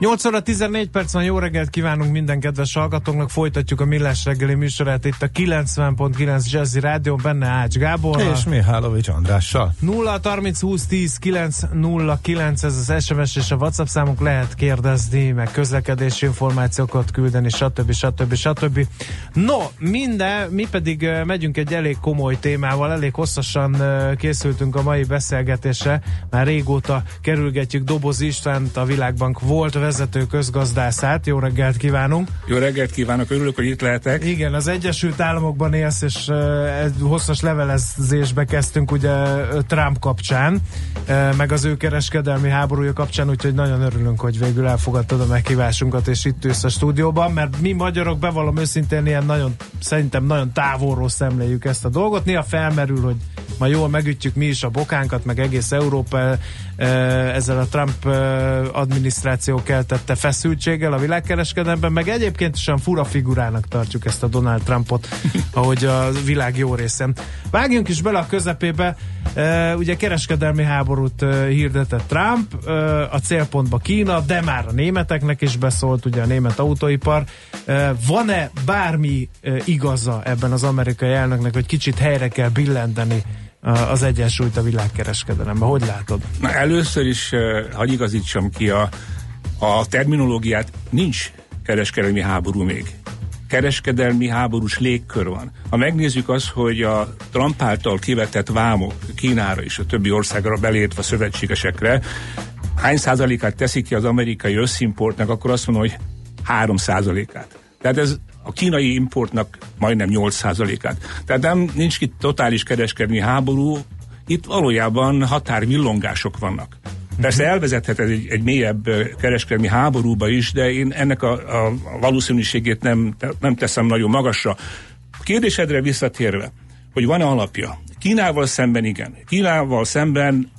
8 óra 14 perc van, jó reggelt kívánunk minden kedves hallgatónknak, folytatjuk a Millás reggeli műsorát itt a 90.9 Jazzy Rádió, benne Ács Gábor. És Mihálovics Andrással. 0 30 20 10 9 0 9 ez az SMS és a WhatsApp számunk, lehet kérdezni, meg közlekedési információkat küldeni, stb. stb. stb. No, minden, mi pedig megyünk egy elég komoly témával, elég hosszasan készültünk a mai beszélgetésre, már régóta kerülgetjük Doboz Istvánt, a Világbank volt vezető közgazdászát. Jó reggelt kívánunk! Jó reggelt kívánok, örülök, hogy itt lehetek. Igen, az Egyesült Államokban élsz, és uh, egy hosszas levelezésbe kezdtünk ugye Trump kapcsán, uh, meg az ő kereskedelmi háborúja kapcsán, úgyhogy nagyon örülünk, hogy végül elfogadtad a meghívásunkat, és itt ülsz a stúdióban, mert mi magyarok bevallom őszintén ilyen nagyon, szerintem nagyon távolról szemléljük ezt a dolgot. Néha felmerül, hogy ma jól megütjük mi is a bokánkat, meg egész Európa ezzel a Trump adminisztráció keltette feszültséggel a világkereskedelemben, meg egyébként olyan fura figurának tartjuk ezt a Donald Trumpot, ahogy a világ jó részen. Vágjunk is bele a közepébe, ugye kereskedelmi háborút hirdetett Trump, a célpontba Kína, de már a németeknek is beszólt, ugye a német autóipar. Van-e bármi igaza ebben az amerikai elnöknek, hogy kicsit helyre kell billendeni az egyensúlyt a világkereskedelemben. Hogy látod? Na, először is, hagyj igazítsam ki a, a terminológiát, nincs kereskedelmi háború még. Kereskedelmi háborús légkör van. Ha megnézzük azt, hogy a Trump által kivetett vámok Kínára és a többi országra belértve a szövetségesekre, hány százalékát teszik ki az amerikai összimportnak, akkor azt mondom, hogy három százalékát. Tehát ez a kínai importnak majdnem 8%-át. Tehát nem nincs itt totális kereskedelmi háború, itt valójában határvillongások vannak. Persze elvezethet ez egy, egy mélyebb kereskedelmi háborúba is, de én ennek a, a valószínűségét nem, nem teszem nagyon magasra. Kérdésedre visszatérve, hogy van-e alapja? Kínával szemben igen. Kínával szemben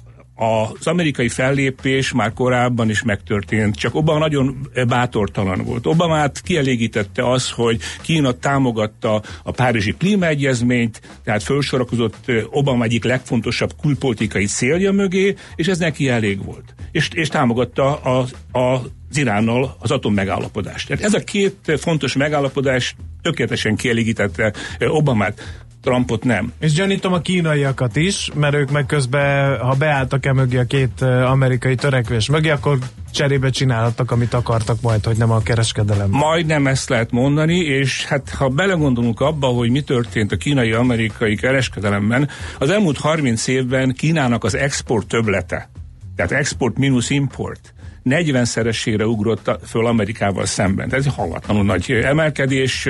az amerikai fellépés már korábban is megtörtént, csak Obama nagyon bátortalan volt. Obamát kielégítette az, hogy Kína támogatta a Párizsi klímaegyezményt, tehát felsorakozott Obama egyik legfontosabb külpolitikai célja mögé, és ez neki elég volt. És, és támogatta a, a, az Iránnal az atom megállapodást. Tehát ez a két fontos megállapodás tökéletesen kielégítette Obamát. Trumpot nem. És gyanítom a kínaiakat is, mert ők meg közben, ha beálltak-e mögé a két amerikai törekvés mögé, akkor cserébe csinálhattak, amit akartak majd, hogy nem a kereskedelem. Majd nem ezt lehet mondani, és hát ha belegondolunk abba, hogy mi történt a kínai-amerikai kereskedelemben, az elmúlt 30 évben Kínának az export töblete, tehát export mínusz import, 40-szeresére ugrott föl Amerikával szemben. Ez egy hallatlanul nagy emelkedés.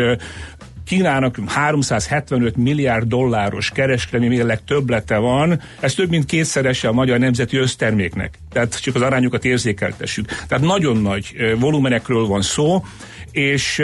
Kínának 375 milliárd dolláros kereskedelmi mérleg többlete van, ez több mint kétszerese a magyar nemzeti összterméknek. Tehát csak az arányokat érzékeltessük. Tehát nagyon nagy volumenekről van szó, és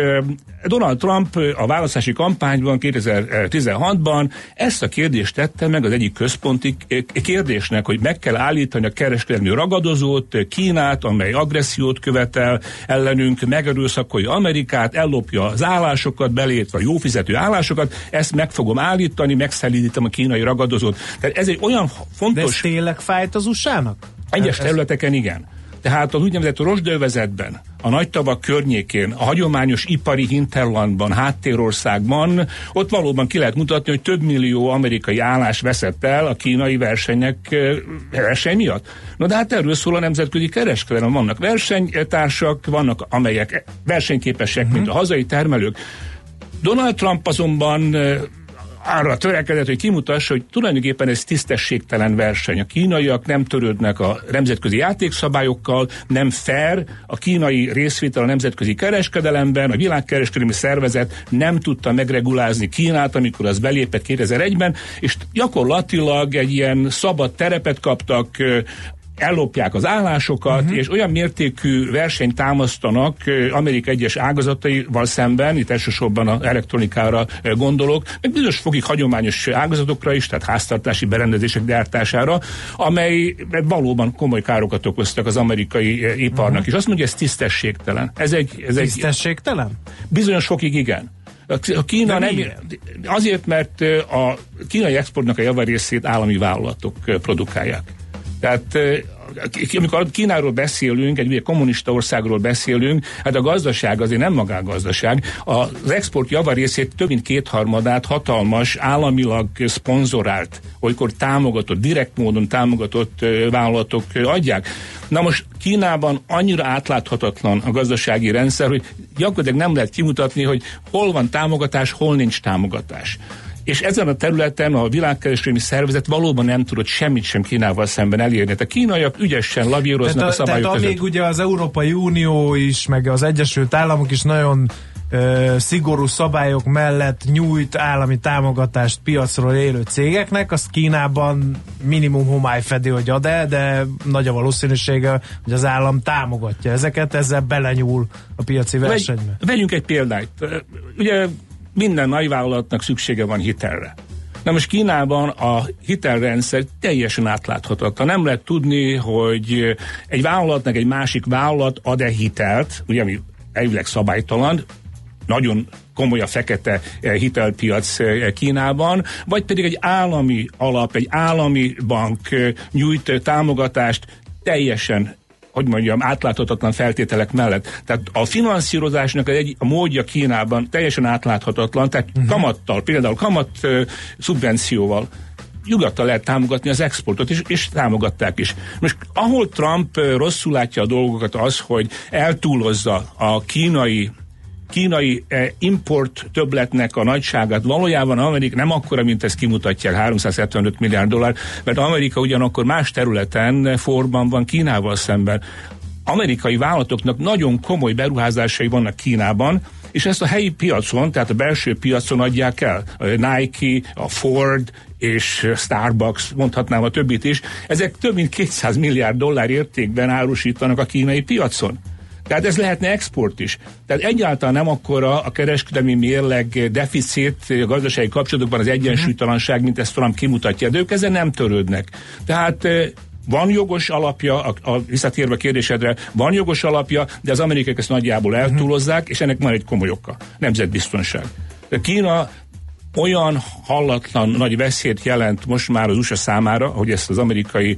Donald Trump a választási kampányban 2016-ban ezt a kérdést tette meg az egyik központi kérdésnek, hogy meg kell állítani a kereskedelmi ragadozót, Kínát, amely agressziót követel ellenünk, megerőszakolja Amerikát, ellopja az állásokat, belétve a jófizető állásokat, ezt meg fogom állítani, megszelítem a kínai ragadozót. Tehát ez egy olyan fontos... De ez tényleg fájt az USA-nak? Egyes területeken igen. Tehát az úgynevezett rosdövezetben, a nagy tavak környékén, a hagyományos ipari hinterlandban, háttérországban, ott valóban ki lehet mutatni, hogy több millió amerikai állás veszett el a kínai versenyek verseny miatt. Na de hát erről szól a nemzetközi kereskedelem. Vannak versenytársak, vannak amelyek versenyképesek, uh-huh. mint a hazai termelők. Donald Trump azonban arra törekedett, hogy kimutassa, hogy tulajdonképpen ez tisztességtelen verseny. A kínaiak nem törődnek a nemzetközi játékszabályokkal, nem fair, a kínai részvétel a nemzetközi kereskedelemben, a világkereskedelmi szervezet nem tudta megregulázni Kínát, amikor az belépett 2001-ben, és gyakorlatilag egy ilyen szabad terepet kaptak, ellopják az állásokat, uh-huh. és olyan mértékű versenyt támasztanak Amerika egyes ágazataival szemben, itt elsősorban az elektronikára gondolok, meg bizonyos fokig hagyományos ágazatokra is, tehát háztartási berendezések gyártására, amely valóban komoly károkat okoztak az amerikai iparnak. Uh-huh. És azt mondja, ez tisztességtelen. Ez egy, ez tisztességtelen? Egy, bizonyos fokig igen. A Kína nem, azért, mert a kínai exportnak a javarészét állami vállalatok produkálják. Tehát amikor Kínáról beszélünk, egy ugye kommunista országról beszélünk, hát a gazdaság azért nem magágazdaság. Az export javarészét több mint kétharmadát hatalmas, államilag szponzorált, olykor támogatott, direkt módon támogatott vállalatok adják. Na most Kínában annyira átláthatatlan a gazdasági rendszer, hogy gyakorlatilag nem lehet kimutatni, hogy hol van támogatás, hol nincs támogatás és ezen a területen a világkereskedelmi szervezet valóban nem tudott semmit sem Kínával szemben elérni. A kínaiak ügyesen lavíroznak tehát a, a szabályok tehát között. amíg ugye az Európai Unió is, meg az Egyesült Államok is nagyon ö, szigorú szabályok mellett nyújt állami támogatást piacról élő cégeknek, azt Kínában minimum homály fedi, hogy ad el, de nagy a valószínűsége, hogy az állam támogatja ezeket, ezzel belenyúl a piaci versenybe. Vegy, vegyünk egy példát. Ugye minden nagyvállalatnak szüksége van hitelre. Na most Kínában a hitelrendszer teljesen átláthatatlan. Nem lehet tudni, hogy egy vállalatnak egy másik vállalat ad-e hitelt, ugye ami elvileg szabálytalan, nagyon komoly a fekete eh, hitelpiac eh, Kínában, vagy pedig egy állami alap, egy állami bank eh, nyújt támogatást teljesen hogy mondjam, átláthatatlan feltételek mellett. Tehát a finanszírozásnak egy a módja Kínában teljesen átláthatatlan, tehát uh-huh. kamattal, például kamat uh, szubvencióval nyugattal lehet támogatni az exportot, és, és támogatták is. Most ahol Trump rosszul látja a dolgokat az, hogy eltúlozza a kínai kínai eh, import többletnek a nagyságát valójában Amerika nem akkora, mint ezt kimutatják, 375 milliárd dollár, mert Amerika ugyanakkor más területen forban van Kínával szemben. Amerikai vállalatoknak nagyon komoly beruházásai vannak Kínában, és ezt a helyi piacon, tehát a belső piacon adják el. A Nike, a Ford és Starbucks, mondhatnám a többit is, ezek több mint 200 milliárd dollár értékben árusítanak a kínai piacon. Tehát ez lehetne export is. Tehát egyáltalán nem akkora a kereskedelmi mérleg deficit a gazdasági kapcsolatokban az egyensúlytalanság, mint ezt Trump kimutatja, de ők ezzel nem törődnek. Tehát van jogos alapja, a, a visszatérve a kérdésedre, van jogos alapja, de az amerikaiak ezt nagyjából eltúlozzák, és ennek van egy komoly oka. Nemzetbiztonság. Kína olyan hallatlan nagy veszélyt jelent most már az USA számára, hogy ezt az amerikai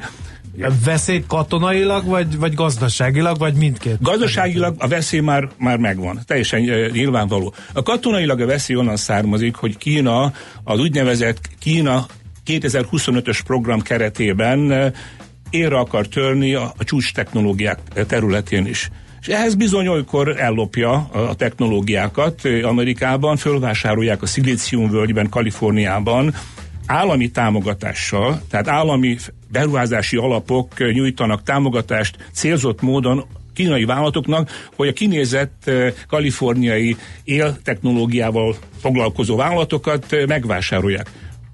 Veszély katonailag, vagy, vagy gazdaságilag, vagy mindkét? Gazdaságilag a veszély már, már megvan, teljesen uh, nyilvánvaló. A katonailag a veszély onnan származik, hogy Kína, az úgynevezett Kína 2025-ös program keretében uh, érre akar törni a, a csúcs technológiák területén is. És ehhez bizony olykor ellopja a technológiákat Amerikában, fölvásárolják a szilíciumvölgyben, Kaliforniában, állami támogatással, tehát állami beruházási alapok nyújtanak támogatást célzott módon kínai vállalatoknak, hogy a kinézett kaliforniai éltechnológiával foglalkozó vállalatokat megvásárolják.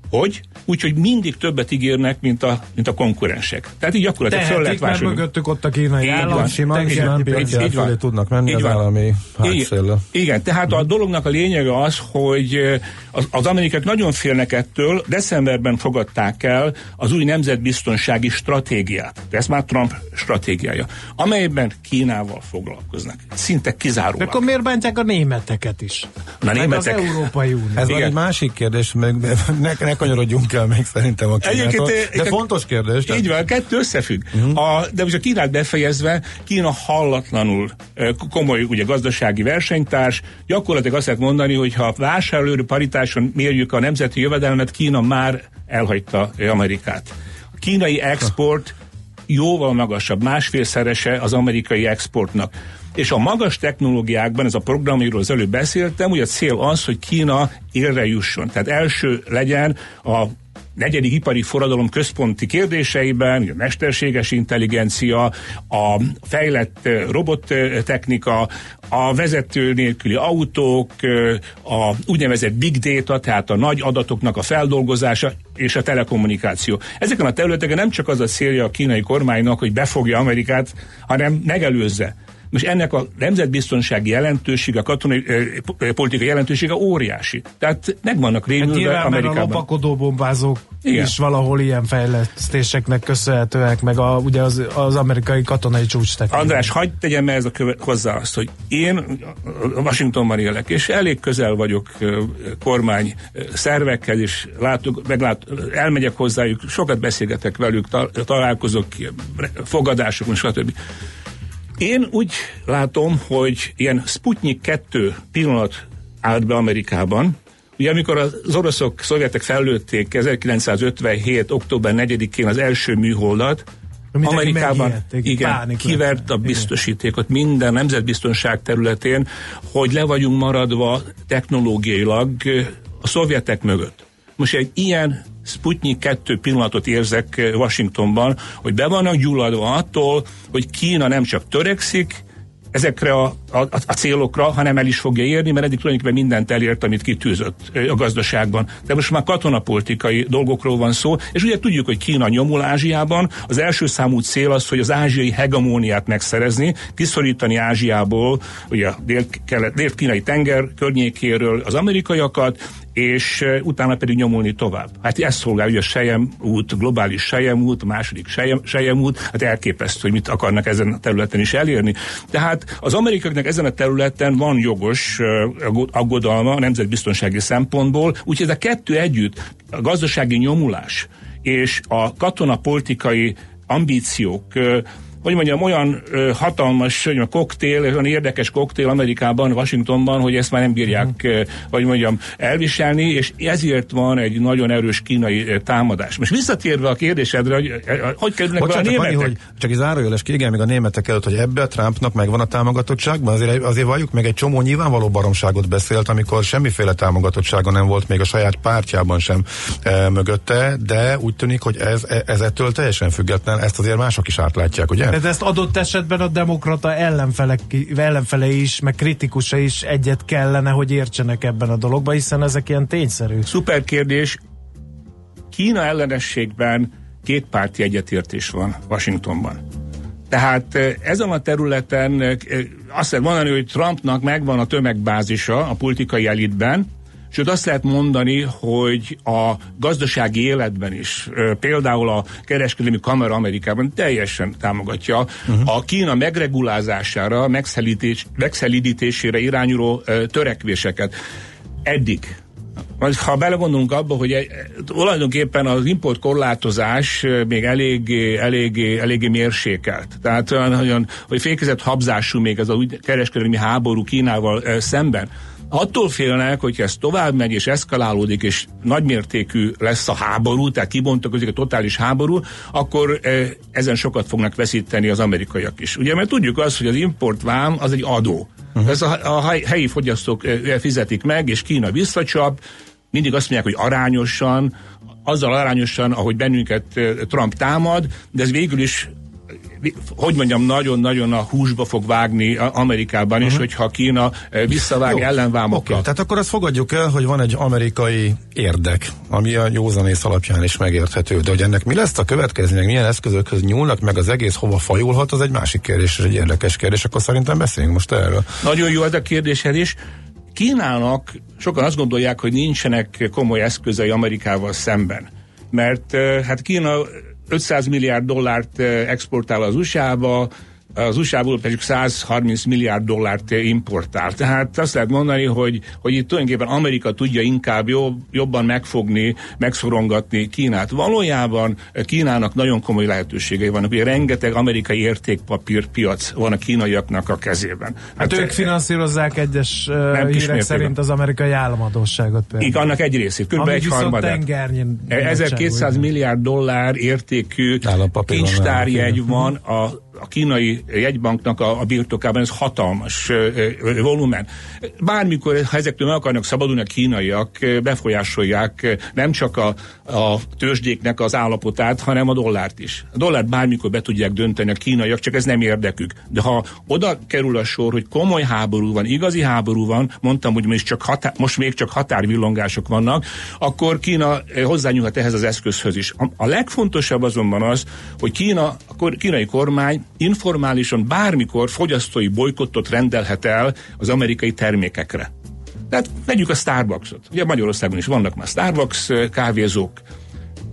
Hogy? úgyhogy mindig többet ígérnek, mint a, mint a konkurensek. Tehát így gyakorlatilag föl lehet vásárolni. mögöttük ott a kínai állam, simán, simán piaci tudnak menni így az állami hátszéllel. Igen, tehát a dolognak a lényege az, hogy az, az amerikák nagyon félnek ettől, decemberben fogadták el az új nemzetbiztonsági stratégiát. De ez már Trump stratégiája, amelyben Kínával foglalkoznak. Szinte kizárólag. De akkor miért bántják a németeket is? Na, németek... az Európai Unió. Ez van egy másik kérdés, meg ne, ne kanyarodjunk el még szerintem a Kínától. De fontos kérdés. Tehát... Így van, kettő összefügg. Uh-huh. A, de most a Kínát befejezve, Kína hallatlanul komoly ugye gazdasági versenytárs, gyakorlatilag azt lehet mondani, hogy ha vásárlóerő paritáson mérjük a nemzeti jövedelmet, Kína már elhagyta Amerikát. A kínai export jóval magasabb, másfélszerese az amerikai exportnak. És a magas technológiákban, ez a program, amiről az előbb beszéltem, ugye a cél az, hogy Kína élre jusson. Tehát első legyen a negyedik ipari forradalom központi kérdéseiben, a mesterséges intelligencia, a fejlett robottechnika, a vezető nélküli autók, a úgynevezett big data, tehát a nagy adatoknak a feldolgozása és a telekommunikáció. Ezeken a területeken nem csak az a célja a kínai kormánynak, hogy befogja Amerikát, hanem megelőzze most ennek a nemzetbiztonsági jelentősége, a katonai eh, politikai jelentősége óriási. Tehát megvannak rémülve hát Amerikában. a lopakodó bombázók Igen. is valahol ilyen fejlesztéseknek köszönhetőek, meg a, ugye az, az amerikai katonai csúcs András, hagyd tegyem ez a köve- hozzá azt, hogy én Washingtonban élek, és elég közel vagyok kormány szervekkel, és látok, meglát, elmegyek hozzájuk, sokat beszélgetek velük, találkozok, fogadásokon, stb. Én úgy látom, hogy ilyen Sputnik 2 pillanat állt be Amerikában, Ugye amikor az oroszok, szovjetek fellőtték 1957. október 4-én az első műholdat, Amerikában igen, kivert a biztosítékot minden nemzetbiztonság területén, hogy le vagyunk maradva technológiailag a szovjetek mögött. Most egy ilyen Sputnik 2 pillanatot érzek eh, Washingtonban, hogy be vannak gyulladva attól, hogy Kína nem csak törekszik, ezekre a, a, a célokra, hanem el is fogja érni, mert eddig tulajdonképpen mindent elért, amit kitűzött eh, a gazdaságban. De most már katonapolitikai dolgokról van szó, és ugye tudjuk, hogy Kína nyomul Ázsiában. Az első számú cél az, hogy az ázsiai hegemóniát megszerezni, kiszorítani Ázsiából, ugye a dél-kínai tenger környékéről az amerikaiakat, és utána pedig nyomulni tovább. Hát ezt szolgál, hogy a Sejem út, globális Sejem út, a második Sejem, Sejem út, hát elképesztő, hogy mit akarnak ezen a területen is elérni. Tehát az amerikaiaknak ezen a területen van jogos aggodalma a nemzetbiztonsági szempontból, úgyhogy ez a kettő együtt, a gazdasági nyomulás és a katonapolitikai ambíciók hogy mondjam, olyan ö, hatalmas hogy koktél, olyan érdekes koktél Amerikában, Washingtonban, hogy ezt már nem bírják, mm. ö, hogy mondjam, elviselni, és ezért van egy nagyon erős kínai ö, támadás. Most visszatérve a kérdésedre, hogy hogy kerülnek Bocsánat, be a németek? Annyi, hogy csak egy zárójeles igen, még a németek előtt, hogy ebbe a Trumpnak megvan a támogatottságban, azért, azért valljuk meg egy csomó nyilvánvaló baromságot beszélt, amikor semmiféle támogatottsága nem volt még a saját pártjában sem e, mögötte, de úgy tűnik, hogy ez, e, ez ettől teljesen független, ezt azért mások is átlátják, ugye? De ezt adott esetben a demokrata ellenfele, ellenfele is, meg kritikusa is egyet kellene, hogy értsenek ebben a dologban, hiszen ezek ilyen tényszerű. Szuper kérdés. Kína ellenességben két párti egyetértés van Washingtonban. Tehát eh, ezen a területen azt mondani, hogy Trumpnak megvan a tömegbázisa a politikai elitben, Sőt azt lehet mondani, hogy a gazdasági életben is, például a kereskedelmi kamera Amerikában teljesen támogatja uh-huh. a Kína megregulázására, megszelítés, megszelidítésére irányuló törekvéseket. Eddig ha belegondolunk abba, hogy egy, tulajdonképpen az import korlátozás még elég, elég, elég mérsékelt. Tehát olyan, hogy fékezett habzású még ez a kereskedelmi háború Kínával szemben attól félnek, hogy ez tovább megy és eszkalálódik, és nagymértékű lesz a háború, tehát kibontakozik a totális háború, akkor e, ezen sokat fognak veszíteni az amerikaiak is. Ugye, mert tudjuk azt, hogy az importvám az egy adó. Uh-huh. Ez a, a helyi fogyasztók e, fizetik meg, és Kína visszacsap, mindig azt mondják, hogy arányosan, azzal arányosan, ahogy bennünket Trump támad, de ez végül is hogy mondjam, nagyon-nagyon a húsba fog vágni Amerikában is, uh-huh. hogyha Kína eh, visszavág Jó, ellenvámokkal. Okay. Tehát akkor azt fogadjuk el, hogy van egy amerikai érdek, ami a józanész alapján is megérthető, de hogy ennek mi lesz a következmények, milyen eszközökhöz nyúlnak, meg az egész hova fajulhat, az egy másik kérdés, és egy érdekes kérdés, akkor szerintem beszéljünk most erről. Nagyon jó ez a kérdéshez is. Kínának sokan azt gondolják, hogy nincsenek komoly eszközei Amerikával szemben. Mert eh, hát Kína 500 milliárd dollárt eh, exportál az USA-ba, az USA-ból pedig 130 milliárd dollárt importál. Tehát azt lehet mondani, hogy, hogy itt tulajdonképpen Amerika tudja inkább jobb, jobban megfogni, megszorongatni Kínát. Valójában Kínának nagyon komoly lehetőségei vannak. Ugye rengeteg amerikai értékpapírpiac van a kínaiaknak a kezében. Hát, hát ők finanszírozzák egyes uh, hírek szerint az amerikai államadóságot például. Igen, annak egy részét, kb. egy harmadát. 1200 milliárd dollár értékű kincstárjegy van a a kínai jegybanknak a, a birtokában, ez hatalmas volumen. Bármikor, ha ezektől meg akarnak szabadulni a kínaiak, befolyásolják nem csak a, a tőzsdéknek az állapotát, hanem a dollárt is. A dollárt bármikor be tudják dönteni a kínaiak, csak ez nem érdekük. De ha oda kerül a sor, hogy komoly háború van, igazi háború van, mondtam, hogy most, csak határ, most még csak határvillongások vannak, akkor Kína hozzányúlhat ehhez az eszközhöz is. A, a legfontosabb azonban az, hogy Kína, a kínai kormány informálisan bármikor fogyasztói bolykottot rendelhet el az amerikai termékekre. Tehát vegyük a Starbucksot. Ugye Magyarországon is vannak már Starbucks kávézók.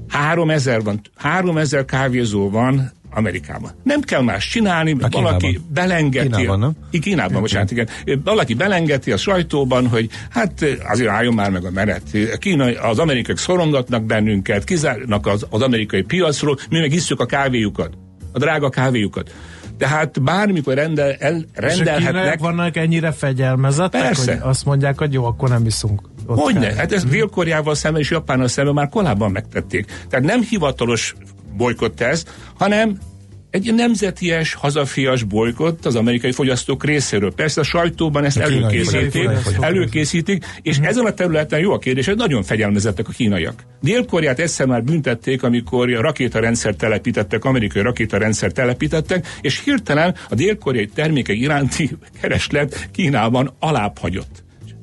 3000 van, 3000 kávézó van Amerikában. Nem kell más csinálni, a valaki belengeti. Kínában, nem? I, Kínában, bocsánat, igen. Valaki belengeti a sajtóban, hogy hát azért álljon már meg a menet. Kína, az amerikai szorongatnak bennünket, kizárnak az, az amerikai piacról, mi meg isszuk a kávéjukat, a drága kávéjukat. Tehát bármikor rendel, el, rendelhetnek. És vannak ennyire fegyelmezettek, Persze. hogy azt mondják, hogy jó, akkor nem iszunk. Hogyne? Hát ez Dél-Koreával szemben és Japánnal szemben már korábban megtették. Tehát nem hivatalos bolykott ez, hanem egy nemzeties, hazafias bolykott az amerikai fogyasztók részéről. Persze a sajtóban ezt előkészítik, előkészítik, és uh-huh. ezen a területen jó a kérdés, hogy nagyon fegyelmezettek a kínaiak. Dél-Koreát egyszer már büntették, amikor a rakétarendszer telepítettek, amerikai rakétarendszer telepítettek, és hirtelen a dél-koreai termékek iránti kereslet Kínában alább hagyott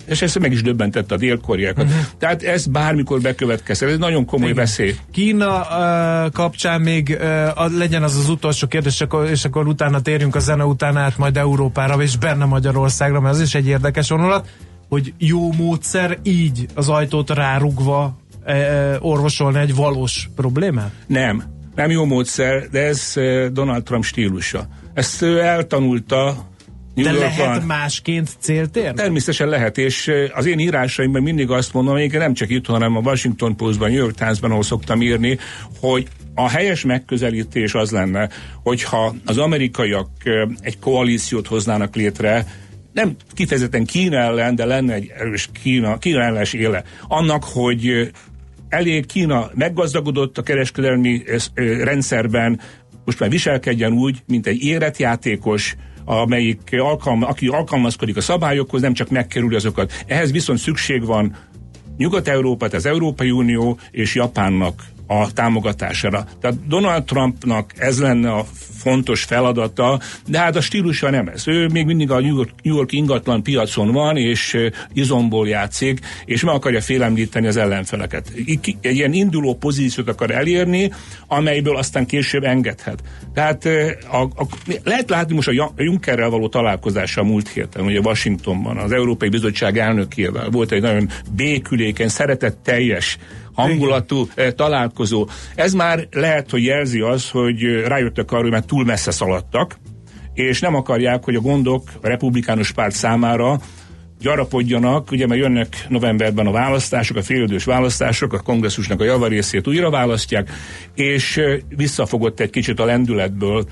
és ezt meg is döbbentette a dél-koreákat. Uh-huh. Tehát ez bármikor bekövetkezhet, ez nagyon komoly Igen. veszély. Kína uh, kapcsán még uh, legyen az az utolsó kérdés, akkor, és akkor utána térjünk a zene után át majd Európára, és benne Magyarországra, mert ez is egy érdekes vonulat, hogy jó módszer így az ajtót rárugva uh, orvosolni egy valós problémát? Nem. Nem jó módszer, de ez Donald Trump stílusa. Ezt eltanulta de lehet másként célt érni? Természetesen lehet, és az én írásaimban mindig azt mondom, hogy nem csak itt, hanem a Washington Postban, New York Timesban, ahol szoktam írni, hogy a helyes megközelítés az lenne, hogyha az amerikaiak egy koalíciót hoznának létre, nem kifejezetten Kína ellen, de lenne egy erős Kína, Kína ellenes éle. Annak, hogy elég Kína meggazdagodott a kereskedelmi rendszerben, most már viselkedjen úgy, mint egy érett játékos, amelyik alkalma, aki alkalmazkodik a szabályokhoz, nem csak megkerül azokat. Ehhez viszont szükség van Nyugat-Európát, az Európai Unió és Japánnak a támogatására. Tehát Donald Trumpnak ez lenne a fontos feladata, de hát a stílusa nem ez. Ő még mindig a New York, New York ingatlan piacon van, és izomból játszik, és meg akarja félemlíteni az ellenfeleket. Egy ilyen induló pozíciót akar elérni, amelyből aztán később engedhet. Tehát a, a, lehet látni most a Junckerrel való találkozása a múlt héten, ugye Washingtonban, az Európai Bizottság elnökével volt egy nagyon békülékeny, szeretetteljes hangulatú Igen. találkozó. Ez már lehet, hogy jelzi az, hogy rájöttek arra, hogy már túl messze szaladtak, és nem akarják, hogy a gondok a republikánus párt számára gyarapodjanak, ugye mert jönnek novemberben a választások, a félidős választások, a kongresszusnak a javarészét újra választják, és visszafogott egy kicsit a lendületből.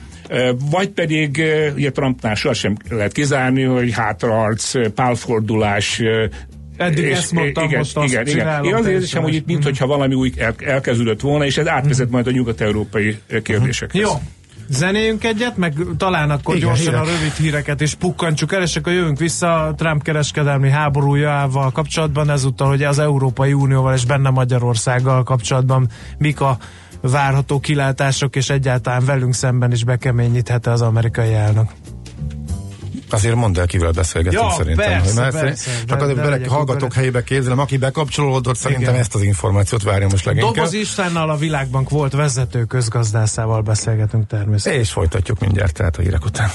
Vagy pedig, ugye Trumpnál sem lehet kizárni, hogy hátraarc, pálfordulás, Eddig és, ezt mondtam, igen, most azt igen, igen. Én azért érzem, hogy itt mintha valami új el, elkezdődött volna, és ez átvezet majd a nyugat-európai kérdésekhez. Jó, Zenéljünk egyet, meg talán akkor Igen, gyorsan hírek. a rövid híreket is pukkantsuk el, és akkor jövünk vissza a Trump kereskedelmi háborújával kapcsolatban, ezúttal, hogy az Európai Unióval és benne Magyarországgal kapcsolatban mik a várható kilátások, és egyáltalán velünk szemben is bekeményíthet az amerikai elnök. Azért mondd el, kivel beszélgetünk ja, szerintem. Persze, mert persze, csak azért bele, hallgatók helyébe képzelem, aki bekapcsolódott, szerintem Igen. ezt az információt várja most leginkább. Doboz Istvánnal a Világbank volt vezető közgazdászával beszélgetünk természetesen. És folytatjuk mindjárt tehát a hírek után.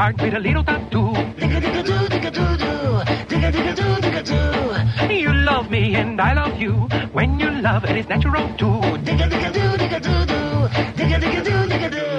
Heart beat a little tattoo. Digga-digga-doo, digga-doo-doo, digga-digga-doo, digga-doo. You love me and I love you. When you love, it is natural too. Digga-digga-doo, digga-doo-doo, digga-digga-doo, digga-doo.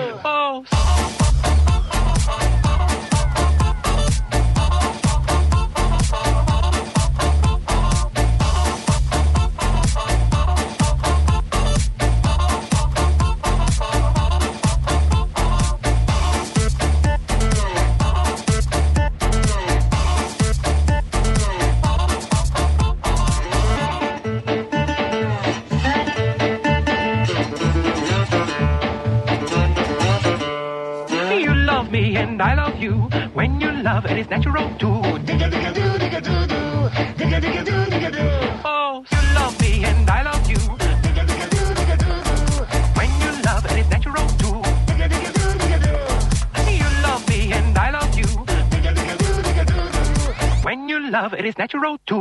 zero to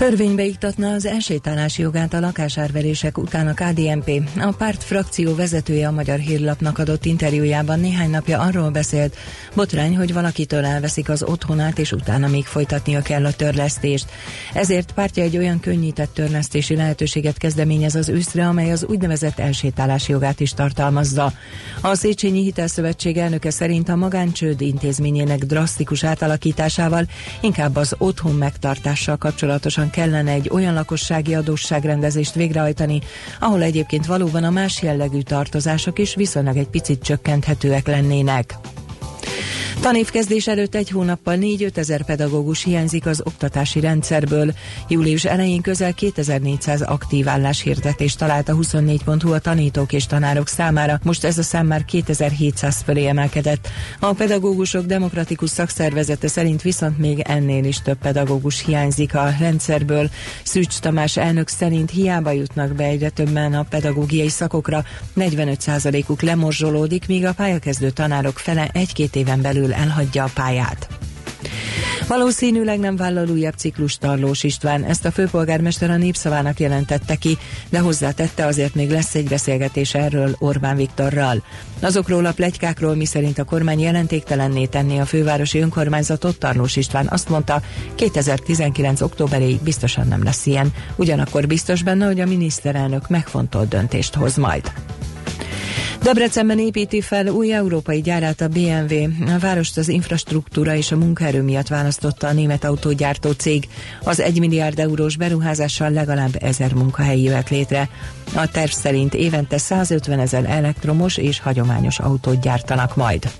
Törvénybe iktatna az elsétálási jogát a lakásárverések után a KDNP. A párt frakció vezetője a Magyar Hírlapnak adott interjújában néhány napja arról beszélt, botrány, hogy valakitől elveszik az otthonát, és utána még folytatnia kell a törlesztést. Ezért pártja egy olyan könnyített törlesztési lehetőséget kezdeményez az őszre, amely az úgynevezett elsétálási jogát is tartalmazza. A Széchenyi Hitelszövetség elnöke szerint a magáncsőd intézményének drasztikus átalakításával inkább az otthon megtartással kapcsolatosan kellene egy olyan lakossági adósságrendezést végrehajtani, ahol egyébként valóban a más jellegű tartozások is viszonylag egy picit csökkenthetőek lennének. Tanévkezdés előtt egy hónappal 4-5 ezer pedagógus hiányzik az oktatási rendszerből. Július elején közel 2400 aktív álláshirdetést talált a 24.hu a tanítók és tanárok számára, most ez a szám már 2700 fölé emelkedett. A pedagógusok demokratikus szakszervezete szerint viszont még ennél is több pedagógus hiányzik a rendszerből. Szűcs Tamás elnök szerint hiába jutnak be egyre többen a pedagógiai szakokra, 45%-uk lemorzsolódik, míg a pályakezdő tanárok fele egy-két éven belül elhagyja a pályát. Valószínűleg nem vállal újabb ciklus Tarlós István, ezt a főpolgármester a népszavának jelentette ki, de hozzátette azért még lesz egy beszélgetés erről Orbán Viktorral. Azokról a plegykákról, miszerint a kormány jelentéktelenné tenné a fővárosi önkormányzatot, Tarlós István azt mondta, 2019. októberéig biztosan nem lesz ilyen. Ugyanakkor biztos benne, hogy a miniszterelnök megfontolt döntést hoz majd. Debrecenben építi fel új európai gyárát a BMW. A várost az infrastruktúra és a munkaerő miatt választotta a német autógyártó cég. Az 1 milliárd eurós beruházással legalább ezer munkahely jöhet létre. A terv szerint évente 150 ezer elektromos és hagyományos autót gyártanak majd.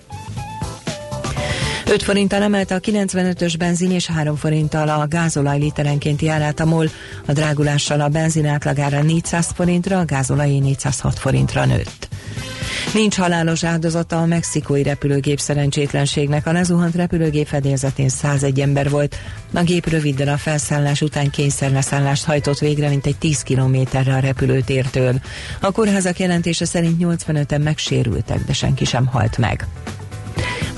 5 forinttal emelte a 95-ös benzin és 3 forinttal a gázolaj literenkénti árát a MOL. A drágulással a benzin átlagára 400 forintra, a gázolajé 406 forintra nőtt. Nincs halálos áldozata a mexikói repülőgép szerencsétlenségnek. A lezuhant repülőgép fedélzetén 101 ember volt. A gép röviddel a felszállás után kényszerleszállást hajtott végre, mint egy 10 kilométerre a repülőtértől. A kórházak jelentése szerint 85-en megsérültek, de senki sem halt meg.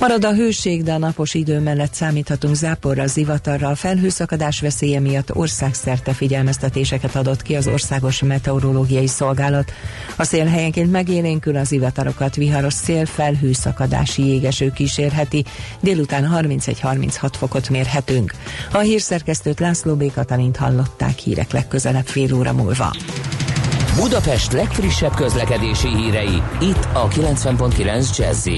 Marad a hőség, de a napos idő mellett számíthatunk záporra, zivatarra. A felhőszakadás veszélye miatt országszerte figyelmeztetéseket adott ki az Országos Meteorológiai Szolgálat. A szél helyenként megélénkül az zivatarokat, viharos szél felhőszakadási jégeső kísérheti. Délután 31-36 fokot mérhetünk. A hírszerkesztőt László B. Katalint hallották hírek legközelebb fél óra múlva. Budapest legfrissebb közlekedési hírei, itt a 90.9 jazz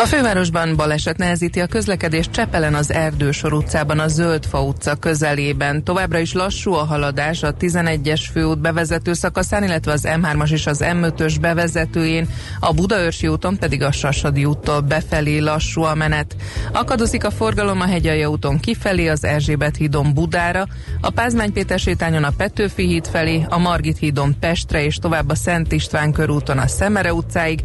a fővárosban baleset nehezíti a közlekedés Csepelen az Erdősor utcában a Zöldfa utca közelében. Továbbra is lassú a haladás a 11-es főút bevezető szakaszán, illetve az M3-as és az M5-ös bevezetőjén, a Budaörsi úton pedig a Sasadi úttól befelé lassú a menet. Akadozik a forgalom a Hegyalja úton kifelé, az Erzsébet hídon Budára, a Pázmány Péter sétányon a Petőfi híd felé, a Margit hídon Pestre és tovább a Szent István körúton a Szemere utcáig,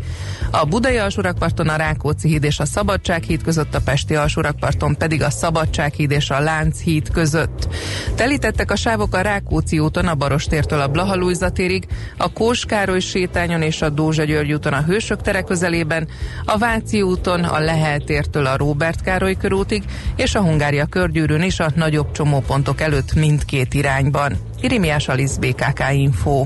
a Budai alsórakparton a Rákóczi Rákóczi híd és a Szabadsághíd között, a Pesti alsórakparton pedig a Szabadsághíd és a Lánchíd között. Telítettek a sávok a Rákóczi úton a Barostértől a Blahalújza térig, a Kóskároly sétányon és a Dózsa György úton a Hősök tere közelében, a Váci úton a Lehel tértől a Róbert Károly körútig, és a Hungária körgyűrűn is a nagyobb csomópontok előtt mindkét irányban. Irimiás Alisz BKK Info.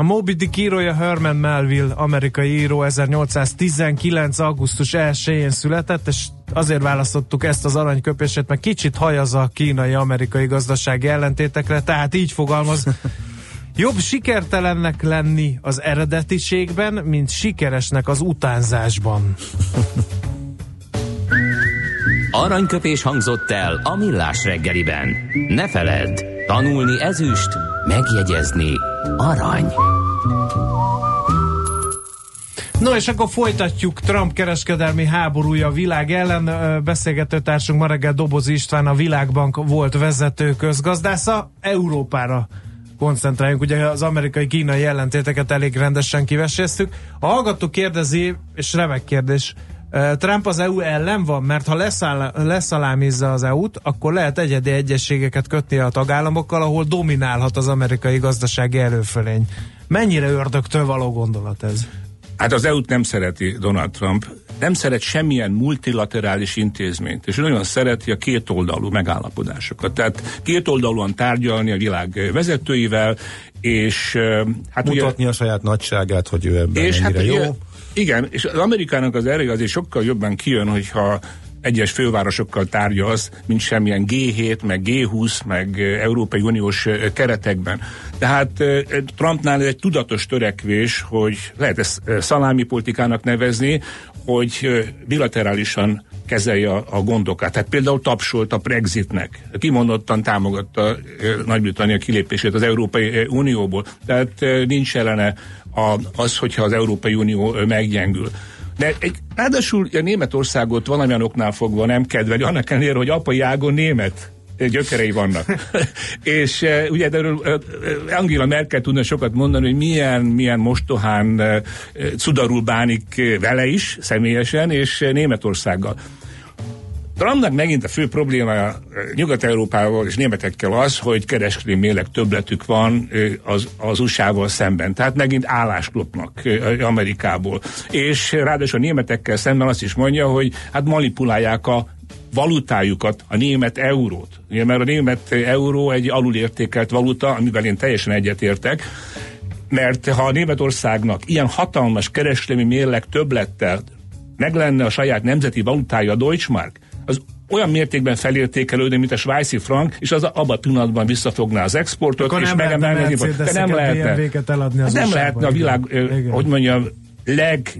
A Moby Dick írója Herman Melville, amerikai író 1819. augusztus 1-én született, és azért választottuk ezt az aranyköpését, mert kicsit hajaz a kínai-amerikai gazdasági ellentétekre, tehát így fogalmaz. Jobb sikertelennek lenni az eredetiségben, mint sikeresnek az utánzásban. Aranyköpés hangzott el a millás reggeliben. Ne feledd, tanulni ezüst, megjegyezni arany. No és akkor folytatjuk Trump kereskedelmi háborúja a világ ellen. Beszélgetőtársunk ma reggel Doboz István, a Világbank volt vezető közgazdásza. Európára koncentráljunk, ugye az amerikai-kínai ellentéteket elég rendesen kiveséztük. A hallgató kérdezi, és remek kérdés, Trump az EU ellen van, mert ha leszáll, leszalámizza az EU-t, akkor lehet egyedi egyességeket kötni a tagállamokkal, ahol dominálhat az amerikai gazdasági előfölény. Mennyire ördögtől való gondolat ez? Hát az EU-t nem szereti Donald Trump, nem szeret semmilyen multilaterális intézményt, és nagyon szereti a kétoldalú megállapodásokat. Tehát kétoldalúan tárgyalni a világ vezetőivel, és hát mutatni ugye, a saját nagyságát, hogy ő ebben és hát, jó. Igen, és az Amerikának az ereje azért sokkal jobban kijön, hogyha egyes fővárosokkal tárgyalsz, mint semmilyen G7, meg G20, meg Európai Uniós keretekben. Tehát Trumpnál ez egy tudatos törekvés, hogy lehet ezt szalámi politikának nevezni, hogy bilaterálisan kezelje a gondokat. Tehát például tapsolt a Brexitnek, kimondottan támogatta Nagy-Britannia kilépését az Európai Unióból, tehát nincs ellene a, az, hogyha az Európai Unió meggyengül. De egy, ráadásul a Németországot valamilyen oknál fogva nem kedveli, annak ellenére, hogy apai ágon német gyökerei vannak. és uh, ugye erről uh, Angela Merkel tudna sokat mondani, hogy milyen, milyen mostohán uh, cudarul bánik vele is, személyesen, és Németországgal. Trumpnak megint a fő problémája Nyugat-Európával és németekkel az, hogy kereskedelmi mérleg többletük van az, az USA-val szemben. Tehát megint állást lopnak Amerikából. És ráadásul a németekkel szemben azt is mondja, hogy hát manipulálják a valutájukat, a német eurót. Ugye, mert a német euró egy alulértékelt valuta, amivel én teljesen egyetértek, mert ha a Németországnak ilyen hatalmas kereskedelmi mérleg többlettel meg lenne a saját nemzeti valutája a Deutschmark, az olyan mértékben felértékelődni, mint a svájci frank, és az abban a pillanatban visszafogná az exportot, Akkor és megemelni az De nem lehetne, eladni az nem lehetne a világ, igen. hogy mondjam, leg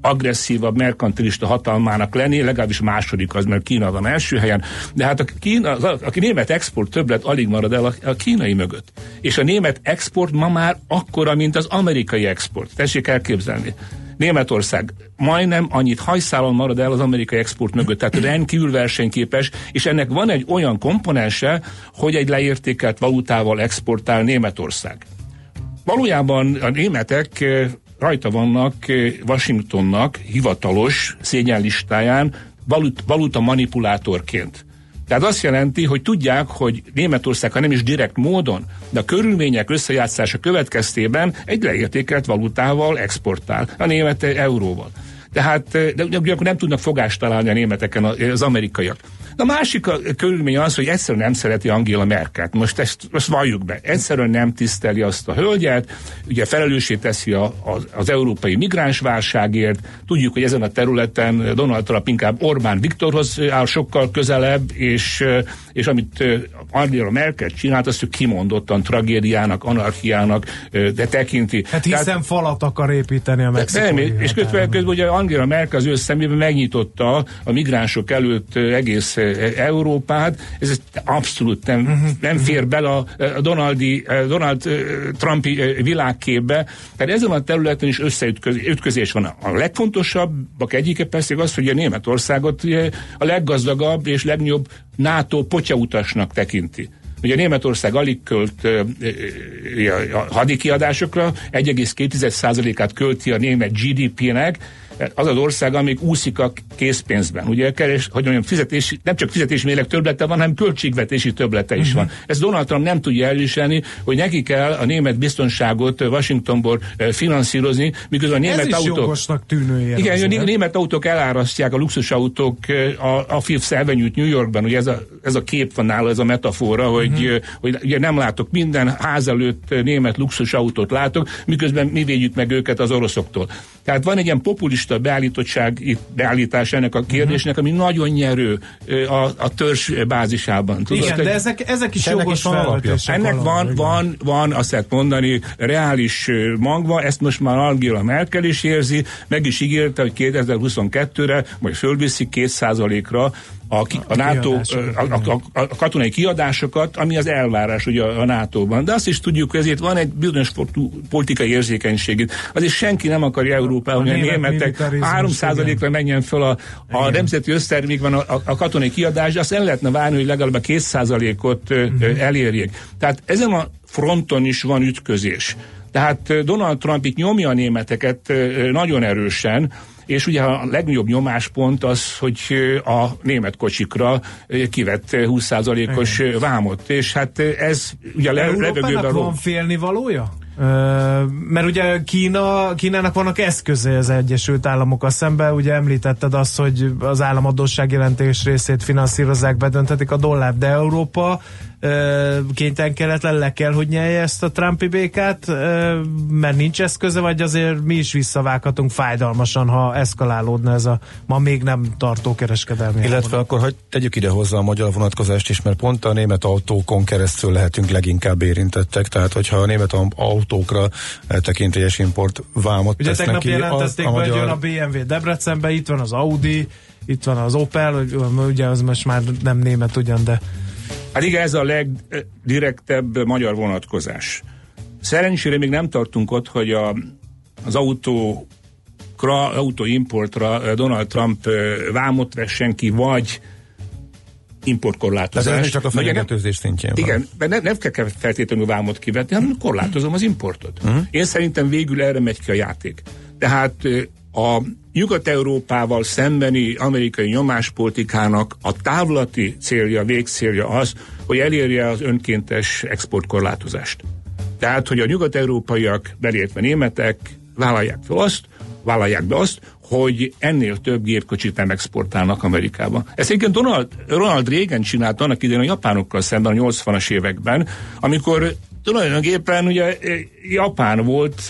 agresszívabb merkantilista hatalmának lenni, legalábbis második az, mert Kína van első helyen, de hát a, Kína, az, a, a német export többlet alig marad el a, a kínai mögött. És a német export ma már akkora, mint az amerikai export. Tessék elképzelni Németország majdnem annyit hajszálon marad el az amerikai export mögött, tehát rendkívül versenyképes, és ennek van egy olyan komponense, hogy egy leértékelt valutával exportál Németország. Valójában a németek eh, rajta vannak eh, Washingtonnak hivatalos szégyenlistáján valut, valuta manipulátorként. Tehát azt jelenti, hogy tudják, hogy Németország, ha nem is direkt módon, de a körülmények összejátszása következtében egy leértékelt valutával exportál, a német euróval. Tehát de ugyanakkor nem tudnak fogást találni a németeken az amerikaiak. A másik a körülmény az, hogy egyszerűen nem szereti Angela Merkelt. Most ezt most valljuk be. Egyszerűen nem tiszteli azt a hölgyet, ugye felelőssé teszi a, a, az európai migránsválságért. Tudjuk, hogy ezen a területen Donald Trump inkább Orbán Viktorhoz áll sokkal közelebb, és, és amit Angela Merkel csinált, azt ő kimondottan tragédiának, anarchiának de tekinti. Hát hiszen Tehát, falat akar építeni a mexikói. és közben, közben ugye Angela Merkel az ő szemében megnyitotta a migránsok előtt egész Európát, ez abszolút nem, nem fér bele a, Donaldi, Donald Trumpi világképbe. Tehát ezen a területen is összeütközés van. A legfontosabbak egyike persze az, hogy a Németországot a leggazdagabb és legnagyobb NATO potyautasnak tekinti. Ugye Németország alig költ a hadikiadásokra, 1,2%-át költi a német GDP-nek, az az ország, amíg úszik a készpénzben. Ugye keres, hogy mondjam, fizetési, nem csak fizetési mérleg töblete van, hanem költségvetési töblete is uh-huh. van. Ez Donald Trump nem tudja elviselni, hogy neki kell a német biztonságot Washingtonból finanszírozni, miközben a német Ez is autók... jogosnak tűnő Igen, a német autók elárasztják a luxusautók a, a Fifth Avenue-t New Yorkban, ugye ez a, ez a kép van nála, ez a metafora, hogy, uh-huh. hogy ugye nem látok minden ház előtt német luxusautót látok, miközben mi védjük meg őket az oroszoktól. Tehát van egy ilyen populista beállítottság, beállítás ennek a kérdésnek, ami nagyon nyerő a, a törzs bázisában. Tudod, Igen, de ezek, ezek is ennek jogos is Ennek van, van, van, azt lehet mondani, reális magva, ezt most már Angela Merkel is érzi, meg is ígérte, hogy 2022-re majd fölviszi 2%-ra a, a, NATO, a, a, a, a katonai kiadásokat, ami az elvárás ugye a, a NATO-ban. De azt is tudjuk, hogy ezért van egy bizonyos politikai érzékenység. Azért senki nem akarja Európában, hogy a németek 3%-ra menjen fel a, a nemzeti össztermékben a, a, a katonai kiadás, de azt el lehetne várni, hogy legalább a 2%-ot uh-huh. elérjék. Tehát ezen a fronton is van ütközés. Tehát Donald Trump itt nyomja a németeket nagyon erősen, és ugye a legnagyobb nyomáspont az, hogy a német kocsikra kivett 20%-os vámot, és hát ez ugye a levegőben... van félni valója? mert ugye Kína, Kínának vannak eszköze az Egyesült Államokkal szemben, ugye említetted azt, hogy az államadóság jelentés részét finanszírozzák, bedöntetik a dollár, de Európa kénytelen keletlen le kell, hogy nyelje ezt a Trumpi békát, mert nincs eszköze, vagy azért mi is visszavághatunk fájdalmasan, ha eszkalálódna ez a ma még nem tartó kereskedelmi. Illetve elmondani. akkor hogy tegyük ide hozzá a magyar vonatkozást is, mert pont a német autókon keresztül lehetünk leginkább érintettek, tehát hogyha a német autókra tekintélyes import vámot Ugye tegnap ki, jelentették, az, a magyar... hogy jön a BMW Debrecenbe, itt van az Audi, itt van az Opel, ugye az most már nem német ugyan, de Hát igen, ez a legdirektebb magyar vonatkozás. Szerencsére még nem tartunk ott, hogy a, az autó autóimportra Donald Trump vámot vessen ki, vagy importkorlátozás. Ez csak a fenyegetőzés szintjén van. Igen, mert nem, nem kell feltétlenül vámot kivetni, hanem korlátozom az importot. Uh-huh. Én szerintem végül erre megy ki a játék. Tehát a Nyugat-Európával szembeni amerikai nyomáspolitikának a távlati célja, végcélja az, hogy elérje az önkéntes exportkorlátozást. Tehát, hogy a nyugat-európaiak, belértve németek, vállalják fel azt, vállalják be azt, hogy ennél több gépkocsit nem exportálnak Amerikába. Ezt egyébként Donald, Ronald Reagan csinálta annak idején a japánokkal szemben a 80-as években, amikor tulajdonképpen ugye Japán volt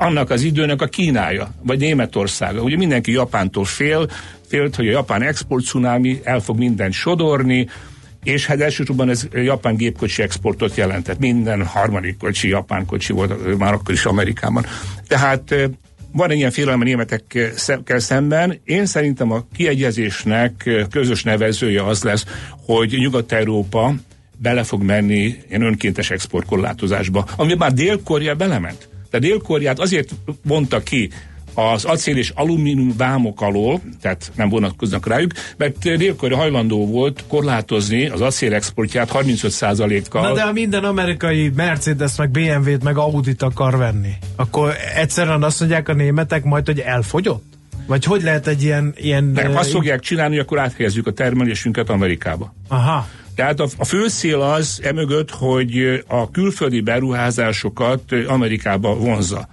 annak az időnek a Kínája, vagy Németországa. Ugye mindenki Japántól fél, félt, hogy a japán export cunami el fog mindent sodorni, és hát elsősorban ez japán gépkocsi exportot jelentett. Minden harmadik kocsi japán kocsi volt már akkor is Amerikában. Tehát van egy ilyen félelem a németekkel szemben. Én szerintem a kiegyezésnek közös nevezője az lesz, hogy Nyugat-Európa bele fog menni ilyen önkéntes exportkorlátozásba, ami már Dél-Korea belement. De Dél-Koreát azért vonta ki az acél és alumínium vámok alól, tehát nem vonatkoznak rájuk, mert dél hajlandó volt korlátozni az acél exportját 35%-kal. Na de ha minden amerikai Mercedes, meg BMW-t, meg Audit akar venni, akkor egyszerűen azt mondják a németek majd, hogy elfogyott? Vagy hogy lehet egy ilyen... ilyen nem, azt fogják csinálni, hogy akkor áthelyezzük a termelésünket Amerikába. Aha. Tehát a, a fő cél az emögött, hogy a külföldi beruházásokat Amerikába vonza.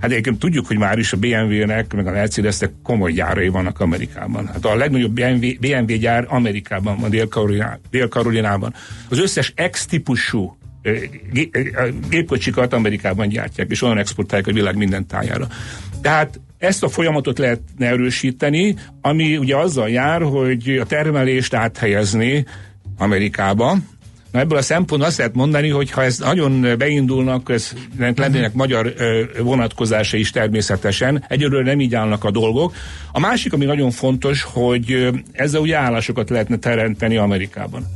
Hát egyébként tudjuk, hogy már is a BMW-nek, meg a Mercedesnek komoly gyárai vannak Amerikában. Hát a legnagyobb BMW, BMW gyár Amerikában van, Dél-Karolinában. Az összes X-típusú gépkocsikat Amerikában gyártják, és olyan exportálják a világ minden tájára. Tehát ezt a folyamatot lehetne erősíteni, ami ugye azzal jár, hogy a termelést áthelyezni Amerikába, Na ebből a szempontból azt lehet mondani, hogy ha ez nagyon beindulnak, ez lennének magyar vonatkozása is természetesen. Egyelőre nem így állnak a dolgok. A másik, ami nagyon fontos, hogy ezzel ugye állásokat lehetne teremteni Amerikában.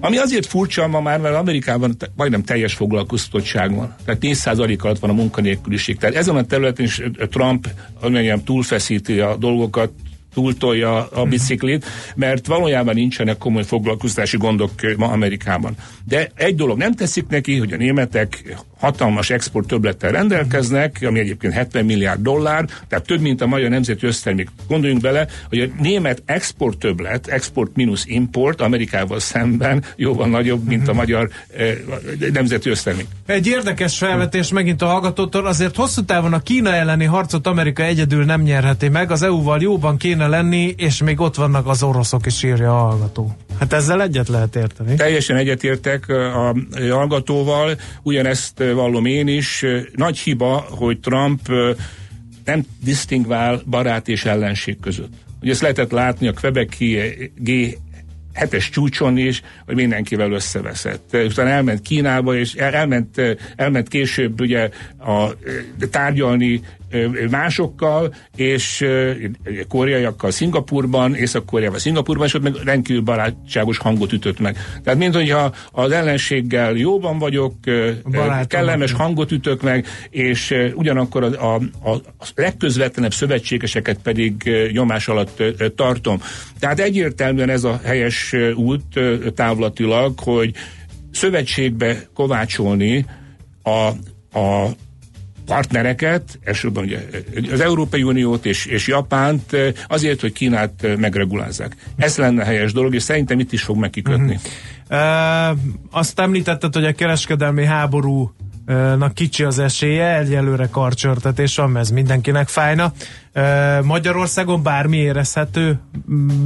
Ami azért furcsa ma már, mert Amerikában majdnem teljes foglalkoztatottság van. Tehát 4% alatt van a munkanélküliség. Tehát ezen a területen is Trump amennyien túlfeszíti a dolgokat, túltolja a mhm. biciklit, mert valójában nincsenek komoly foglalkoztási gondok ma Amerikában. De egy dolog nem teszik neki, hogy a németek hatalmas export többlettel rendelkeznek, ami egyébként 70 milliárd dollár, tehát több, mint a magyar nemzeti össztermék. Gondoljunk bele, hogy a német export többlet, export mínusz import Amerikával szemben jóval nagyobb, mint a mhm. magyar eh, nemzeti össztermék. Egy érdekes felvetés megint a hallgatótól, azért hosszú távon a Kína elleni harcot Amerika egyedül nem nyerheti meg, az EU-val jóban kéne lenni, és még ott vannak az oroszok is, írja a hallgató. Hát ezzel egyet lehet érteni. Teljesen egyetértek a hallgatóval, ugyanezt vallom én is. Nagy hiba, hogy Trump nem disztingvál barát és ellenség között. Ugye ezt lehetett látni a Quebeci G hetes csúcson is, hogy mindenkivel összeveszett. Utána elment Kínába, és elment, elment később ugye a, tárgyalni másokkal, és koreaiakkal Szingapurban, Észak-Koreával Szingapurban, és ott meg rendkívül barátságos hangot ütött meg. Tehát mint hogyha az ellenséggel jóban vagyok, Barátom. kellemes hangot ütök meg, és ugyanakkor a, a, a legközvetlenebb szövetségeseket pedig nyomás alatt tartom. Tehát egyértelműen ez a helyes út távlatilag, hogy szövetségbe kovácsolni a, a partnereket, elsősorban ugye az Európai Uniót és, és Japánt azért, hogy Kínát megregulázzák. Ez lenne helyes dolog, és szerintem itt is fog megkikötni. Uh-huh. Uh, azt említetted, hogy a kereskedelmi háború Na kicsi az esélye, egyelőre karcsörtetés van, ez mindenkinek fájna. Magyarországon bármi érezhető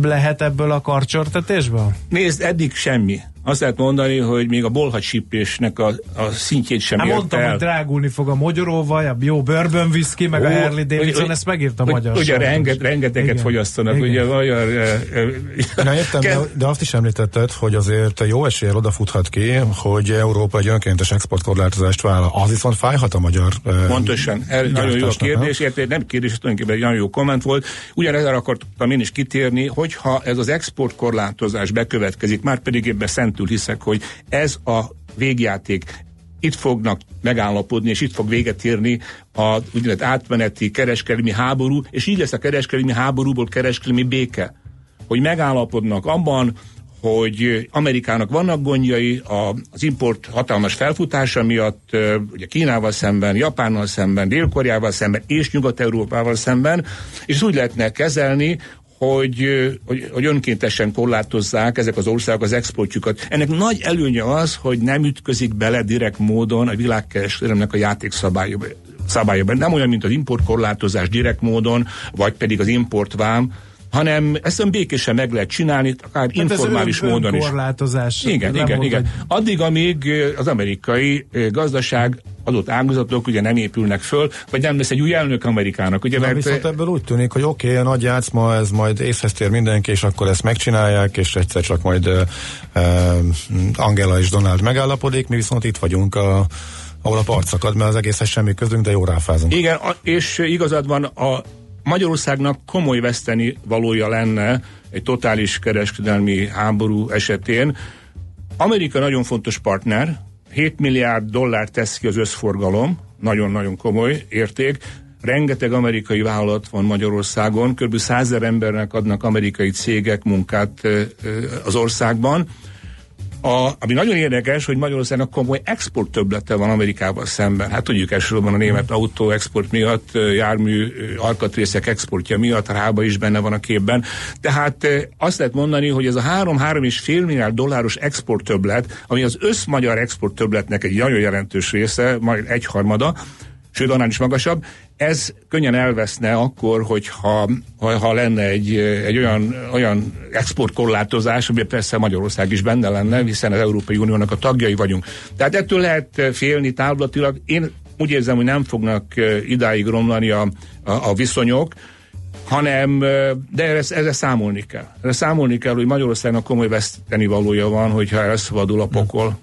lehet ebből a karcsörtetésből? Nézd, eddig semmi azt lehet mondani, hogy még a bolhacsípésnek a, a szintjét sem hát mondtam, el. hogy drágulni fog a mogyoróval, a jó bourbon whisky, meg Ó, a Harley Davidson, hogy, ezt megírta a magyar Ugye renget, rengeteget Igen. fogyasztanak, Igen. ugye a magyar... Na értem, de, de azt is említetted, hogy azért jó eséllyel odafuthat ki, hogy Európa egy önkéntes exportkorlátozást vállal. Az viszont fájhat a magyar Pontosan, er, nagyon jó a kérdés, érte, nem kérdés, tulajdonképpen egy nagyon jó komment volt. Ugyanezzel akartam én is kitérni, hogyha ez az exportkorlátozás bekövetkezik, már pedig ebben szent szentül hiszek, hogy ez a végjáték itt fognak megállapodni, és itt fog véget érni a úgynevezett átmeneti kereskedelmi háború, és így lesz a kereskedelmi háborúból kereskedelmi béke. Hogy megállapodnak abban, hogy Amerikának vannak gondjai az import hatalmas felfutása miatt, ugye Kínával szemben, Japánnal szemben, Dél-Koreával szemben és Nyugat-Európával szemben, és úgy lehetne kezelni, hogy, hogy, hogy önkéntesen korlátozzák ezek az országok az exportjukat. Ennek nagy előnye az, hogy nem ütközik bele direkt módon a világkereskedelemnek a játékszabályába. Szabályában. Nem olyan, mint az importkorlátozás direkt módon, vagy pedig az importvám, hanem ezt békésen meg lehet csinálni, akár hát informális ön, módon is. Korlátozás. Igen, igen, igen. Addig, amíg az amerikai gazdaság adott ágazatok ugye nem épülnek föl, vagy nem lesz egy új elnök Amerikának. Ugye, Na, mert viszont ebből úgy tűnik, hogy oké, okay, a nagy játszma, ez majd észhez tér mindenki, és akkor ezt megcsinálják, és egyszer csak majd uh, Angela és Donald megállapodik, mi viszont itt vagyunk a ahol a part szakad, mert az egészhez semmi közünk, de jó ráfázunk. Igen, a, és igazad van, a Magyarországnak komoly veszteni valója lenne egy totális kereskedelmi háború esetén. Amerika nagyon fontos partner, 7 milliárd dollár tesz ki az összforgalom, nagyon-nagyon komoly érték. rengeteg amerikai vállalat van Magyarországon, kb. százer embernek adnak amerikai cégek munkát az országban, a, ami nagyon érdekes, hogy Magyarországnak komoly export többlete van Amerikával szemben. Hát tudjuk elsősorban a német autó export miatt, jármű alkatrészek exportja miatt, a Rába is benne van a képben. Tehát azt lehet mondani, hogy ez a 3-3,5 milliárd dolláros export többlet, ami az összmagyar export többletnek egy nagyon jelentős része, majd egyharmada, sőt annál is magasabb, ez könnyen elveszne akkor, hogyha ha, ha lenne egy, egy olyan, olyan exportkorlátozás, ami persze Magyarország is benne lenne, hiszen az Európai Uniónak a tagjai vagyunk. Tehát ettől lehet félni távlatilag. Én úgy érzem, hogy nem fognak idáig romlani a, a, a viszonyok, hanem, de erre, erre számolni kell. Erre számolni kell, hogy Magyarországnak komoly veszteni valója van, hogyha elszabadul a pokol.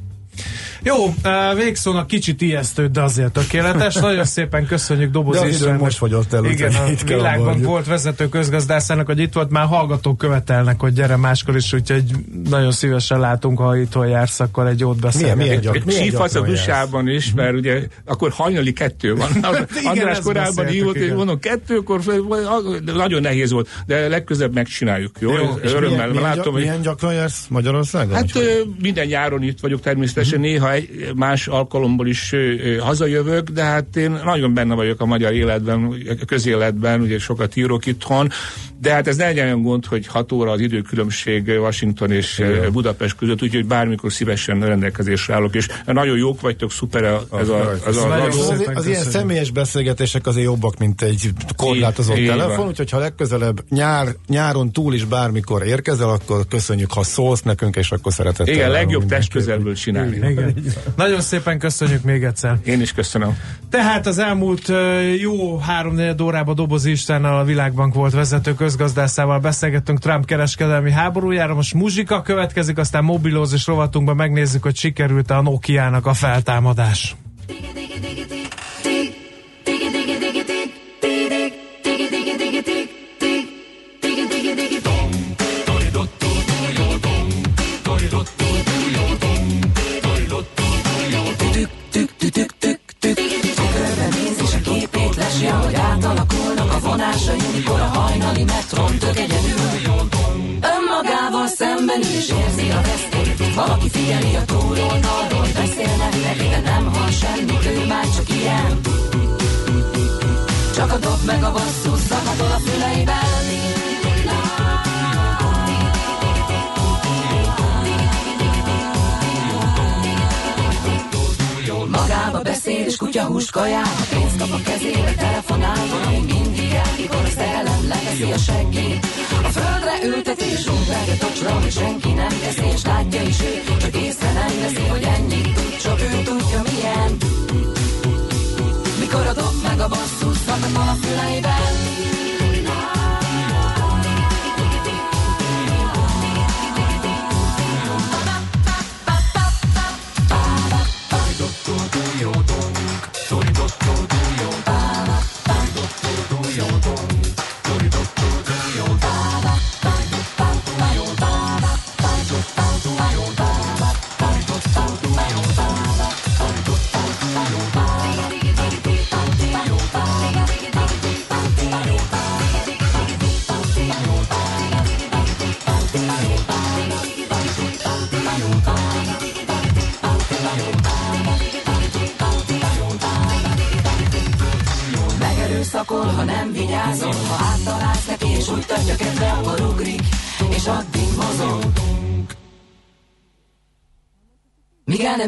Jó, végszónak kicsit ijesztő, de azért tökéletes. Nagyon szépen köszönjük Doboz de Istvánnak. most fogyott el. Igen, a itt világban volt vezető közgazdászának, hogy itt volt, már hallgatók követelnek, hogy gyere máskor is, úgyhogy nagyon szívesen látunk, ha itt jársz, akkor egy jót beszélünk. Milyen, milyen, gyak, Sífasz a dusában is, mert ugye akkor hajnali kettő van. András korábban hívott, és mondom, kettőkor nagyon nehéz volt, de legközebb megcsináljuk, jó? jó Örömmel. Milyen, látom, milyen gyakran jársz Magyarországon? Hát minden nyáron itt vagyok természetesen, néha néha más alkalomból is hazajövök, de hát én nagyon benne vagyok a magyar életben, a közéletben, ugye sokat írok itthon, de hát ez ne legyen olyan gond, hogy 6 óra az időkülönbség Washington és Igen. Budapest között, úgyhogy bármikor szívesen rendelkezésre állok, és nagyon jók vagytok, szuper ez a, az, a, az, a az, az, az ilyen személyes beszélgetések azért jobbak, mint egy korlátozott telefon, úgyhogy ha legközelebb nyár, nyáron túl is bármikor érkezel, akkor köszönjük, ha szólsz nekünk, és akkor szeretettel. Igen, legjobb test közelből csinálni. Igen. Nagyon szépen köszönjük még egyszer. Én is köszönöm. Tehát az elmúlt jó három órában Doboz Istennel a Világbank volt vezető közgazdászával beszélgettünk Trump kereskedelmi háborújára. Most muzsika következik, aztán mobilózis rovatunkban megnézzük, hogy sikerült-e a Nokia-nak a feltámadás. Vonásai, mikor a hajnali metron tök egyedül. Önmagával szemben is érzi a vesztét, valaki figyeli a túloldalról, beszélnek neki, de nem hall semmit, ő már csak ilyen. Csak a dob meg a basszus zakatol a füleiben, Magába beszél és kutyahúst kajál A pénzt kap a és rúgdája tocsra Hogy senki nem teszi és látja is ő Csak észre nem veszi, hogy ennyit tud Csak ő tudja milyen. Mikor a dob meg a basszus Szakad a füleiben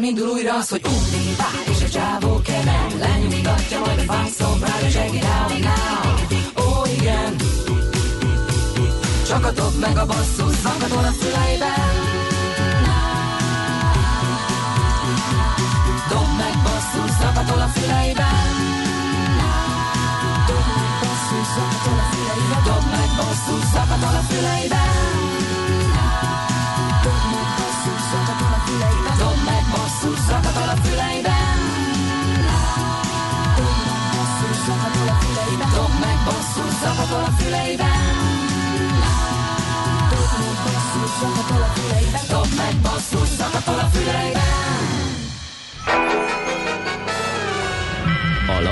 nem indul újra az, hogy ugri, és a csávó kemen Lenyugtatja majd a fájszombrát, és it out now Ó, igen. Csak a dob meg a basszus zakatol a füleiben basszus, zakatol a füleiben. Dob meg basszus, zakatol a füleiben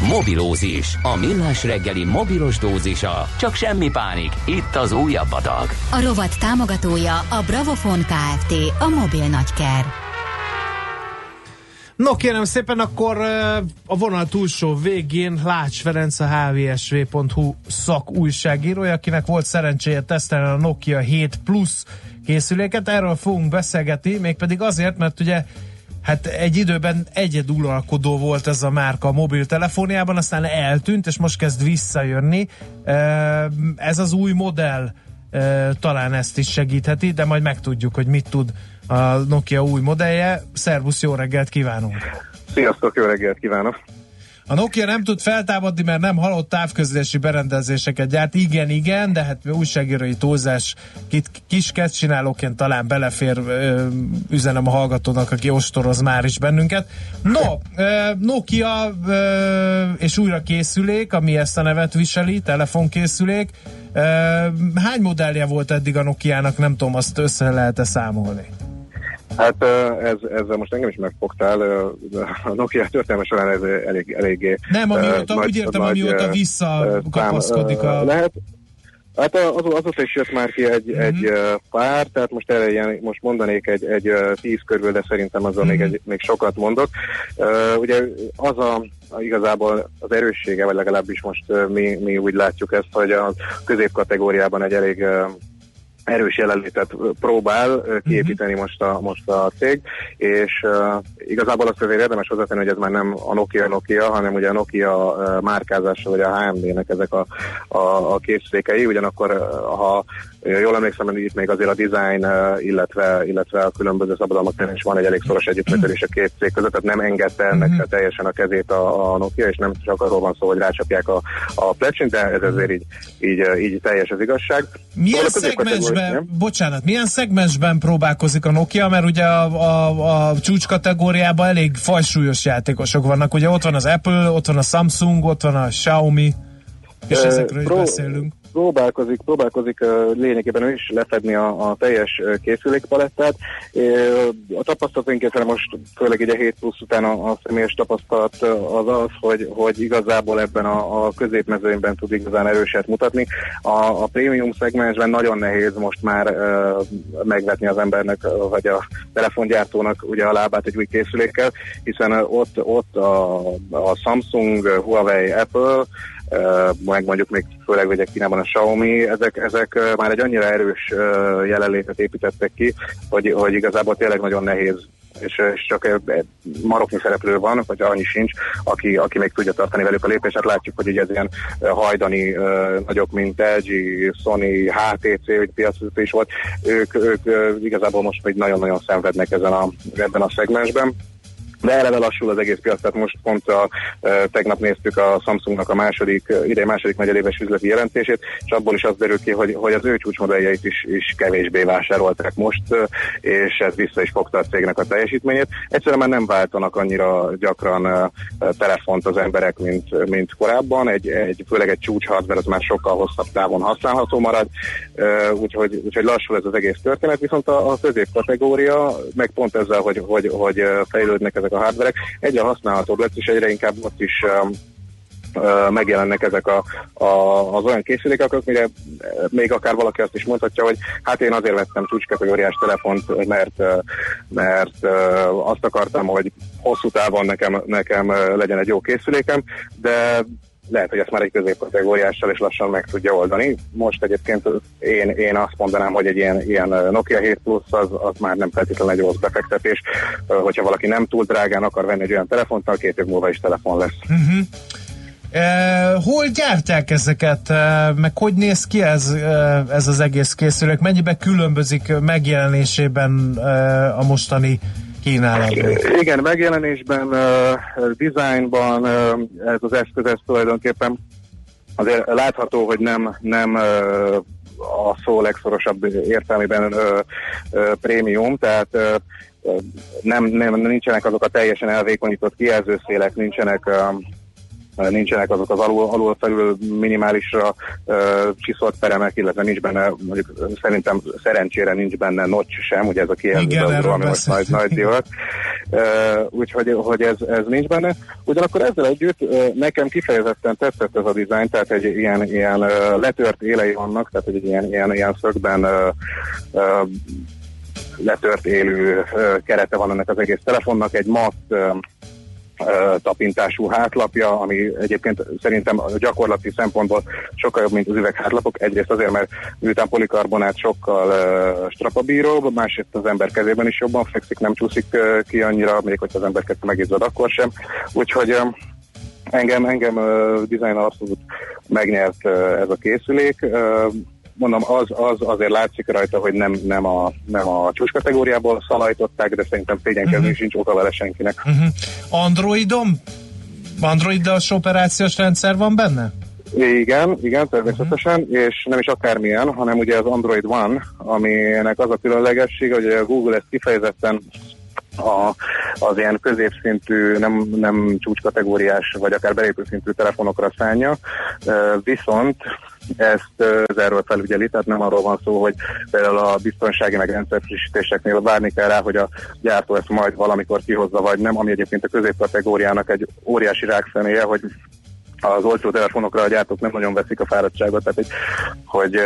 Mobilózis, a millás reggeli mobilos dózisa. Csak semmi pánik, itt az újabb adag. A rovat támogatója a Bravofon Kft. A mobil nagyker. No kérem szépen, akkor a vonal túlsó végén Lács Ferenc a hvsv.hu szak újságírója, akinek volt szerencséje tesztelni a Nokia 7 Plus készüléket. Erről fogunk beszélgetni, mégpedig azért, mert ugye hát egy időben egyeduralkodó volt ez a márka a mobiltelefóniában, aztán eltűnt, és most kezd visszajönni. Ez az új modell talán ezt is segítheti, de majd megtudjuk, hogy mit tud a Nokia új modellje. Szervusz, jó reggelt kívánunk! Sziasztok, jó reggelt kívánok! A Nokia nem tud feltámadni, mert nem halott távközlési berendezéseket gyárt. Igen, igen, de hát újságírói túlzás kit, kis csinálóként talán belefér, ö, üzenem a hallgatónak, aki ostoroz már is bennünket. No, ö, Nokia ö, és újra készülék, ami ezt a nevet viseli, telefonkészülék. Ö, hány modellje volt eddig a Nokiának, nem tudom, azt össze lehet-e számolni? Hát ez, ezzel most engem is megfogtál. A Nokia történelme során ez elég, eléggé... Nem, amióta, ö, úgy értem, nagy, amióta visszakapaszkodik a... Lehet, Hát az, azóta is jött már ki egy, Mhm. mm-hmm. egy pár, tehát most erre ilyen, most mondanék egy, egy tíz körül, de szerintem azzal Mhm. mm-hmm. még, egy, még sokat mondok. Uh, ugye az a, igazából az erőssége, vagy legalábbis most mi, mi úgy látjuk ezt, hogy a középkategóriában egy elég erős jelenlétet próbál ö, kiépíteni most, a, most a cég, és uh, igazából azt azért érdemes hozzátenni, hogy ez már nem a Nokia Nokia, hanem ugye a Nokia uh, márkázása, vagy a HMD-nek ezek a, a, a készülékei, ugyanakkor ha jól emlékszem, hogy itt még azért a design, illetve, illetve a különböző szabadalmak is van egy elég szoros együttműködés a két cég között, tehát nem engedte ennek Mhm. teljesen a kezét a, a Nokia, és nem csak arról van szó, hogy rácsapják a, a plecsint, de ez azért így, így, így teljes az igazság. Milyen Szóval a szegmensben, bocsánat, milyen szegmensben próbálkozik a Nokia, mert ugye a, a, a csúcs kategóriában elég fajsúlyos játékosok vannak, ugye ott van az Apple, ott van a Samsung, ott van a Xiaomi, és ezekről is pró- beszélünk. Próbálkozik, próbálkozik lényegében ő is lefedni a, a teljes készülékpalettát. A tapasztalataink ezzel most, főleg így a 7 plusz után a, a személyes tapasztalat az az, hogy, hogy igazából ebben a, a középmezőnyben tud igazán erőset mutatni. A, a prémium szegmensben nagyon nehéz most már ö, megvetni az embernek, vagy a telefongyártónak ugye a lábát egy új készülékkel, hiszen ott, ott a, a Samsung, Huawei, Apple meg mondjuk még főleg ugye Kínában a Xiaomi, ezek, ezek már egy annyira erős jelenlétet építettek ki, hogy, hogy igazából tényleg nagyon nehéz és, és csak maroknyi szereplő van, vagy annyi sincs, aki, aki még tudja tartani velük a lépést. Hát látjuk, hogy ugye ez ilyen hajdani nagyok, mint LG, Sony, HTC, hogy piacvezető is volt, ők, ők igazából most még nagyon-nagyon szenvednek ezen a, ebben a szegmensben de eleve lassul az egész piac, tehát most pont a, tegnap néztük a Samsungnak a második, idei második negyedéves üzleti jelentését, és abból is az derül ki, hogy, hogy az ő csúcsmodelljeit is, is kevésbé vásárolták most, és ez vissza is fogta a cégnek a teljesítményét. Egyszerűen már nem váltanak annyira gyakran e, telefont az emberek, mint, mint korábban, egy, egy, főleg egy csúcs hardware az már sokkal hosszabb távon használható marad, úgyhogy, úgyhogy lassul ez az egész történet, viszont a, a középkategória, meg pont ezzel, hogy, hogy, hogy fejlődnek ezek a hardverek, egyre használhatóbb lett, és egyre inkább ott is um, uh, megjelennek ezek a, a, az olyan készülékek, amire még akár valaki azt is mondhatja, hogy hát én azért vettem csúcskategóriás telefont, mert, uh, mert uh, azt akartam, hogy hosszú távon nekem, nekem uh, legyen egy jó készülékem, de lehet, hogy ezt már egy középkategóriással is lassan meg tudja oldani. Most egyébként én, én azt mondanám, hogy egy ilyen, ilyen Nokia 7 Plus az, az már nem feltétlenül egy rossz befektetés. Hogyha valaki nem túl drágán akar venni egy olyan telefont, két év múlva is telefon lesz. Uh-huh. Uh, hol gyártják ezeket, uh, meg hogy néz ki ez, uh, ez az egész készülék? Mennyibe különbözik megjelenésében uh, a mostani kínálatban? Igen, megjelenésben, uh, ez az eszköz ez tulajdonképpen azért látható, hogy nem, nem a szó legszorosabb értelmében ö, ö, prémium, tehát ö, nem, nem, nincsenek azok a teljesen elvékonyított kijelzőszélek, nincsenek ö, nincsenek azok az alul, alul felül minimálisra uh, csiszolt peremek, illetve nincs benne, mondjuk szerintem szerencsére nincs benne notch sem, ugye ez a Igen, kijelző, erről ami most nagy, nagy divat. Uh, úgyhogy hogy ez, ez nincs benne. Ugyanakkor ezzel együtt uh, nekem kifejezetten tetszett ez a dizájn, tehát egy ilyen, ilyen uh, letört élei vannak, tehát egy ilyen, ilyen, ilyen szögben uh, uh, letört élő uh, kerete van ennek az egész telefonnak, egy matt uh, tapintású hátlapja, ami egyébként szerintem a gyakorlati szempontból sokkal jobb, mint az üveghátlapok. Egyrészt azért, mert miután polikarbonát sokkal uh, strapabíróbb, másrészt az ember kezében is jobban fekszik, nem csúszik uh, ki annyira, még hogyha az ember keze megizzad, akkor sem. Úgyhogy um, engem, engem uh, design abszolút megnyert uh, ez a készülék. Uh, mondom, az, az azért látszik rajta, hogy nem, nem a, nem a csúcs kategóriából szalajtották, de szerintem szégyenkezni Mhm. uh-huh. sincs oka vele senkinek. Uh-huh. Androidom? Androidos operációs rendszer van benne? Igen, igen, természetesen, uh-huh. és nem is akármilyen, hanem ugye az Android One, aminek az a különlegessége, hogy a Google ezt kifejezetten a, az ilyen középszintű, nem, nem csúcskategóriás, vagy akár belépő szintű telefonokra szánja, viszont ezt erről felügyeli, tehát nem arról van szó, hogy például a biztonsági meg rendszerfrissítéseknél várni kell rá, hogy a gyártó ezt majd valamikor kihozza, vagy nem, ami egyébként a középkategóriának egy óriási rákszeméje, hogy az olcsó telefonokra a gyártók nem nagyon veszik a fáradtságot, tehát hogy, hogy,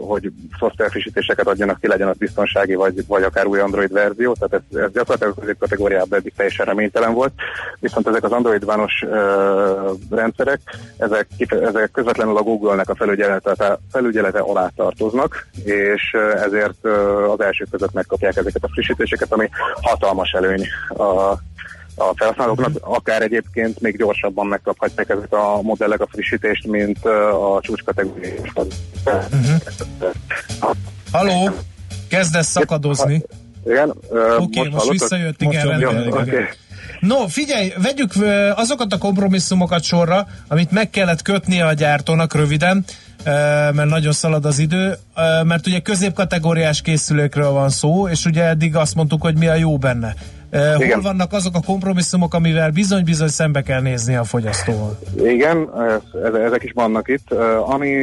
hogy szoftverfrissítéseket adjanak ki, legyen az biztonsági, vagy, vagy akár új Android verzió, tehát ez, ez gyakorlatilag a középkategóriában eddig teljesen reménytelen volt, viszont ezek az Android vános rendszerek, ezek, ezek közvetlenül a Google-nek a felügyelete, felügyelete alá tartoznak, és ezért az első között megkapják ezeket a frissítéseket, ami hatalmas előny a a felhasználóknak, akár egyébként még gyorsabban megkaphatják ezek a modellek a frissítést, mint a csúcskategóriás. Haló? Kezdesz szakadozni. Igen, Oké, most, most visszajött, igen, Most rendben. Igen. No, figyelj, vegyük azokat a kompromisszumokat sorra, amit meg kellett kötnie a gyártónak röviden, mert nagyon szalad az idő, mert ugye középkategóriás készülékről van szó, és ugye eddig azt mondtuk, hogy mi a jó benne. Hol Igen. vannak azok a kompromisszumok, amivel bizony-bizony szembe kell nézni a fogyasztóval? Igen, ez- ez- ezek is vannak itt. Ö, Ami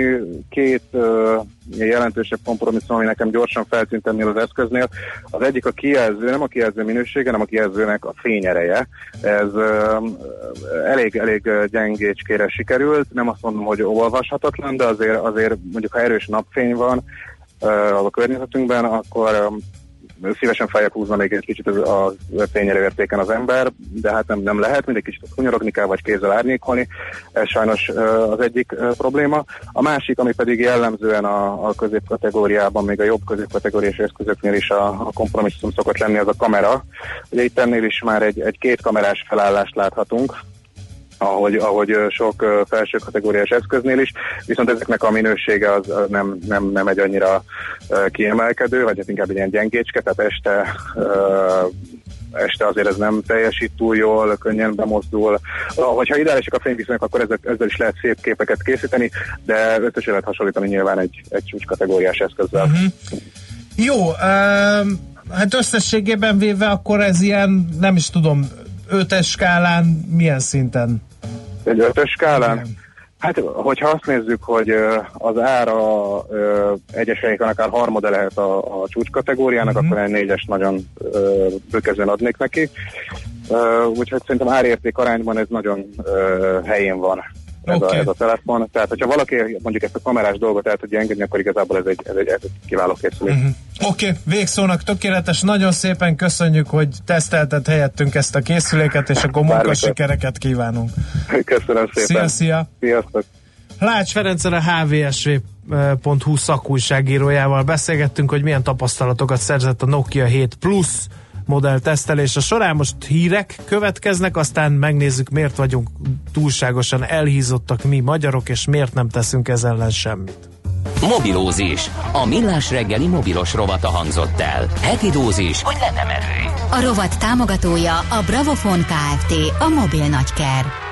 két ö, jelentősebb kompromisszum, ami nekem gyorsan feltűnt ennél az eszköznél, az egyik a kijelző, nem a kijelző minősége, hanem a kijelzőnek a fényereje. Ez elég, elég gyengécskére sikerült, nem azt mondom, hogy olvashatatlan, de azért, azért mondjuk ha erős napfény van a környezetünkben, akkor szívesen feljebb húzna még egy kicsit a fényerő értéken az ember, de hát nem, nem lehet, mindig kicsit hunyorogni kell, vagy kézzel árnyékolni. Ez sajnos az egyik probléma. A másik, ami pedig jellemzően a, a középkategóriában, még a jobb középkategóriás eszközöknél is a, a kompromisszum szokott lenni, az a kamera. Ugye itt ennél is már egy, egy két kamerás felállást láthatunk, ahogy, ahogy sok felső kategóriás eszköznél is, viszont ezeknek a minősége az nem, nem, nem egy annyira kiemelkedő, vagy hát inkább egy ilyen gyengécske, tehát este este azért ez nem teljesít túl jól, könnyen bemozdul. Ah, Hogyha ideálisak a fényviszonyok, akkor ezzel, ezzel is lehet szép képeket készíteni, de összesen lehet hasonlítani nyilván egy, egy csúcskategóriás eszközzel. Uh-huh. Jó, um, hát összességében véve akkor ez ilyen, nem is tudom, ötes skálán milyen szinten? Egy ötös skálán? Igen. Hát, hogyha azt nézzük, hogy az ára egyes helyeken akár harmada lehet a, a csúcs kategóriának, Mhm. akkor egy négyes nagyon bőkezően adnék neki. Úgyhogy szerintem árérték arányban ez nagyon helyén van ez, Oké. a, ez a telefon. Tehát, hogyha valaki mondjuk ezt a kamerás dolgot el tudja engedni, akkor igazából ez egy, ez egy, ez egy kiváló készülék. Uh-huh. Oké, okay, végszónak tökéletes, nagyon szépen köszönjük, hogy tesztelted helyettünk ezt a készüléket, és akkor munkasikereket kívánunk. Köszönöm szépen. Szia, szia! Sziasztok! Lács Ferenccel a hvsv.hu szakújságírójával beszélgettünk, hogy milyen tapasztalatokat szerzett a Nokia 7 Plus modell tesztelése során. Most hírek következnek, aztán megnézzük, miért vagyunk túlságosan elhízottak mi magyarok, és miért nem teszünk ezzel ellen semmit. Mobilózis. A millás reggeli mobilos rovata hangzott el. Heti dózis, hogy lenne merő. A rovat támogatója a Bravofon Kft. A mobil nagyker.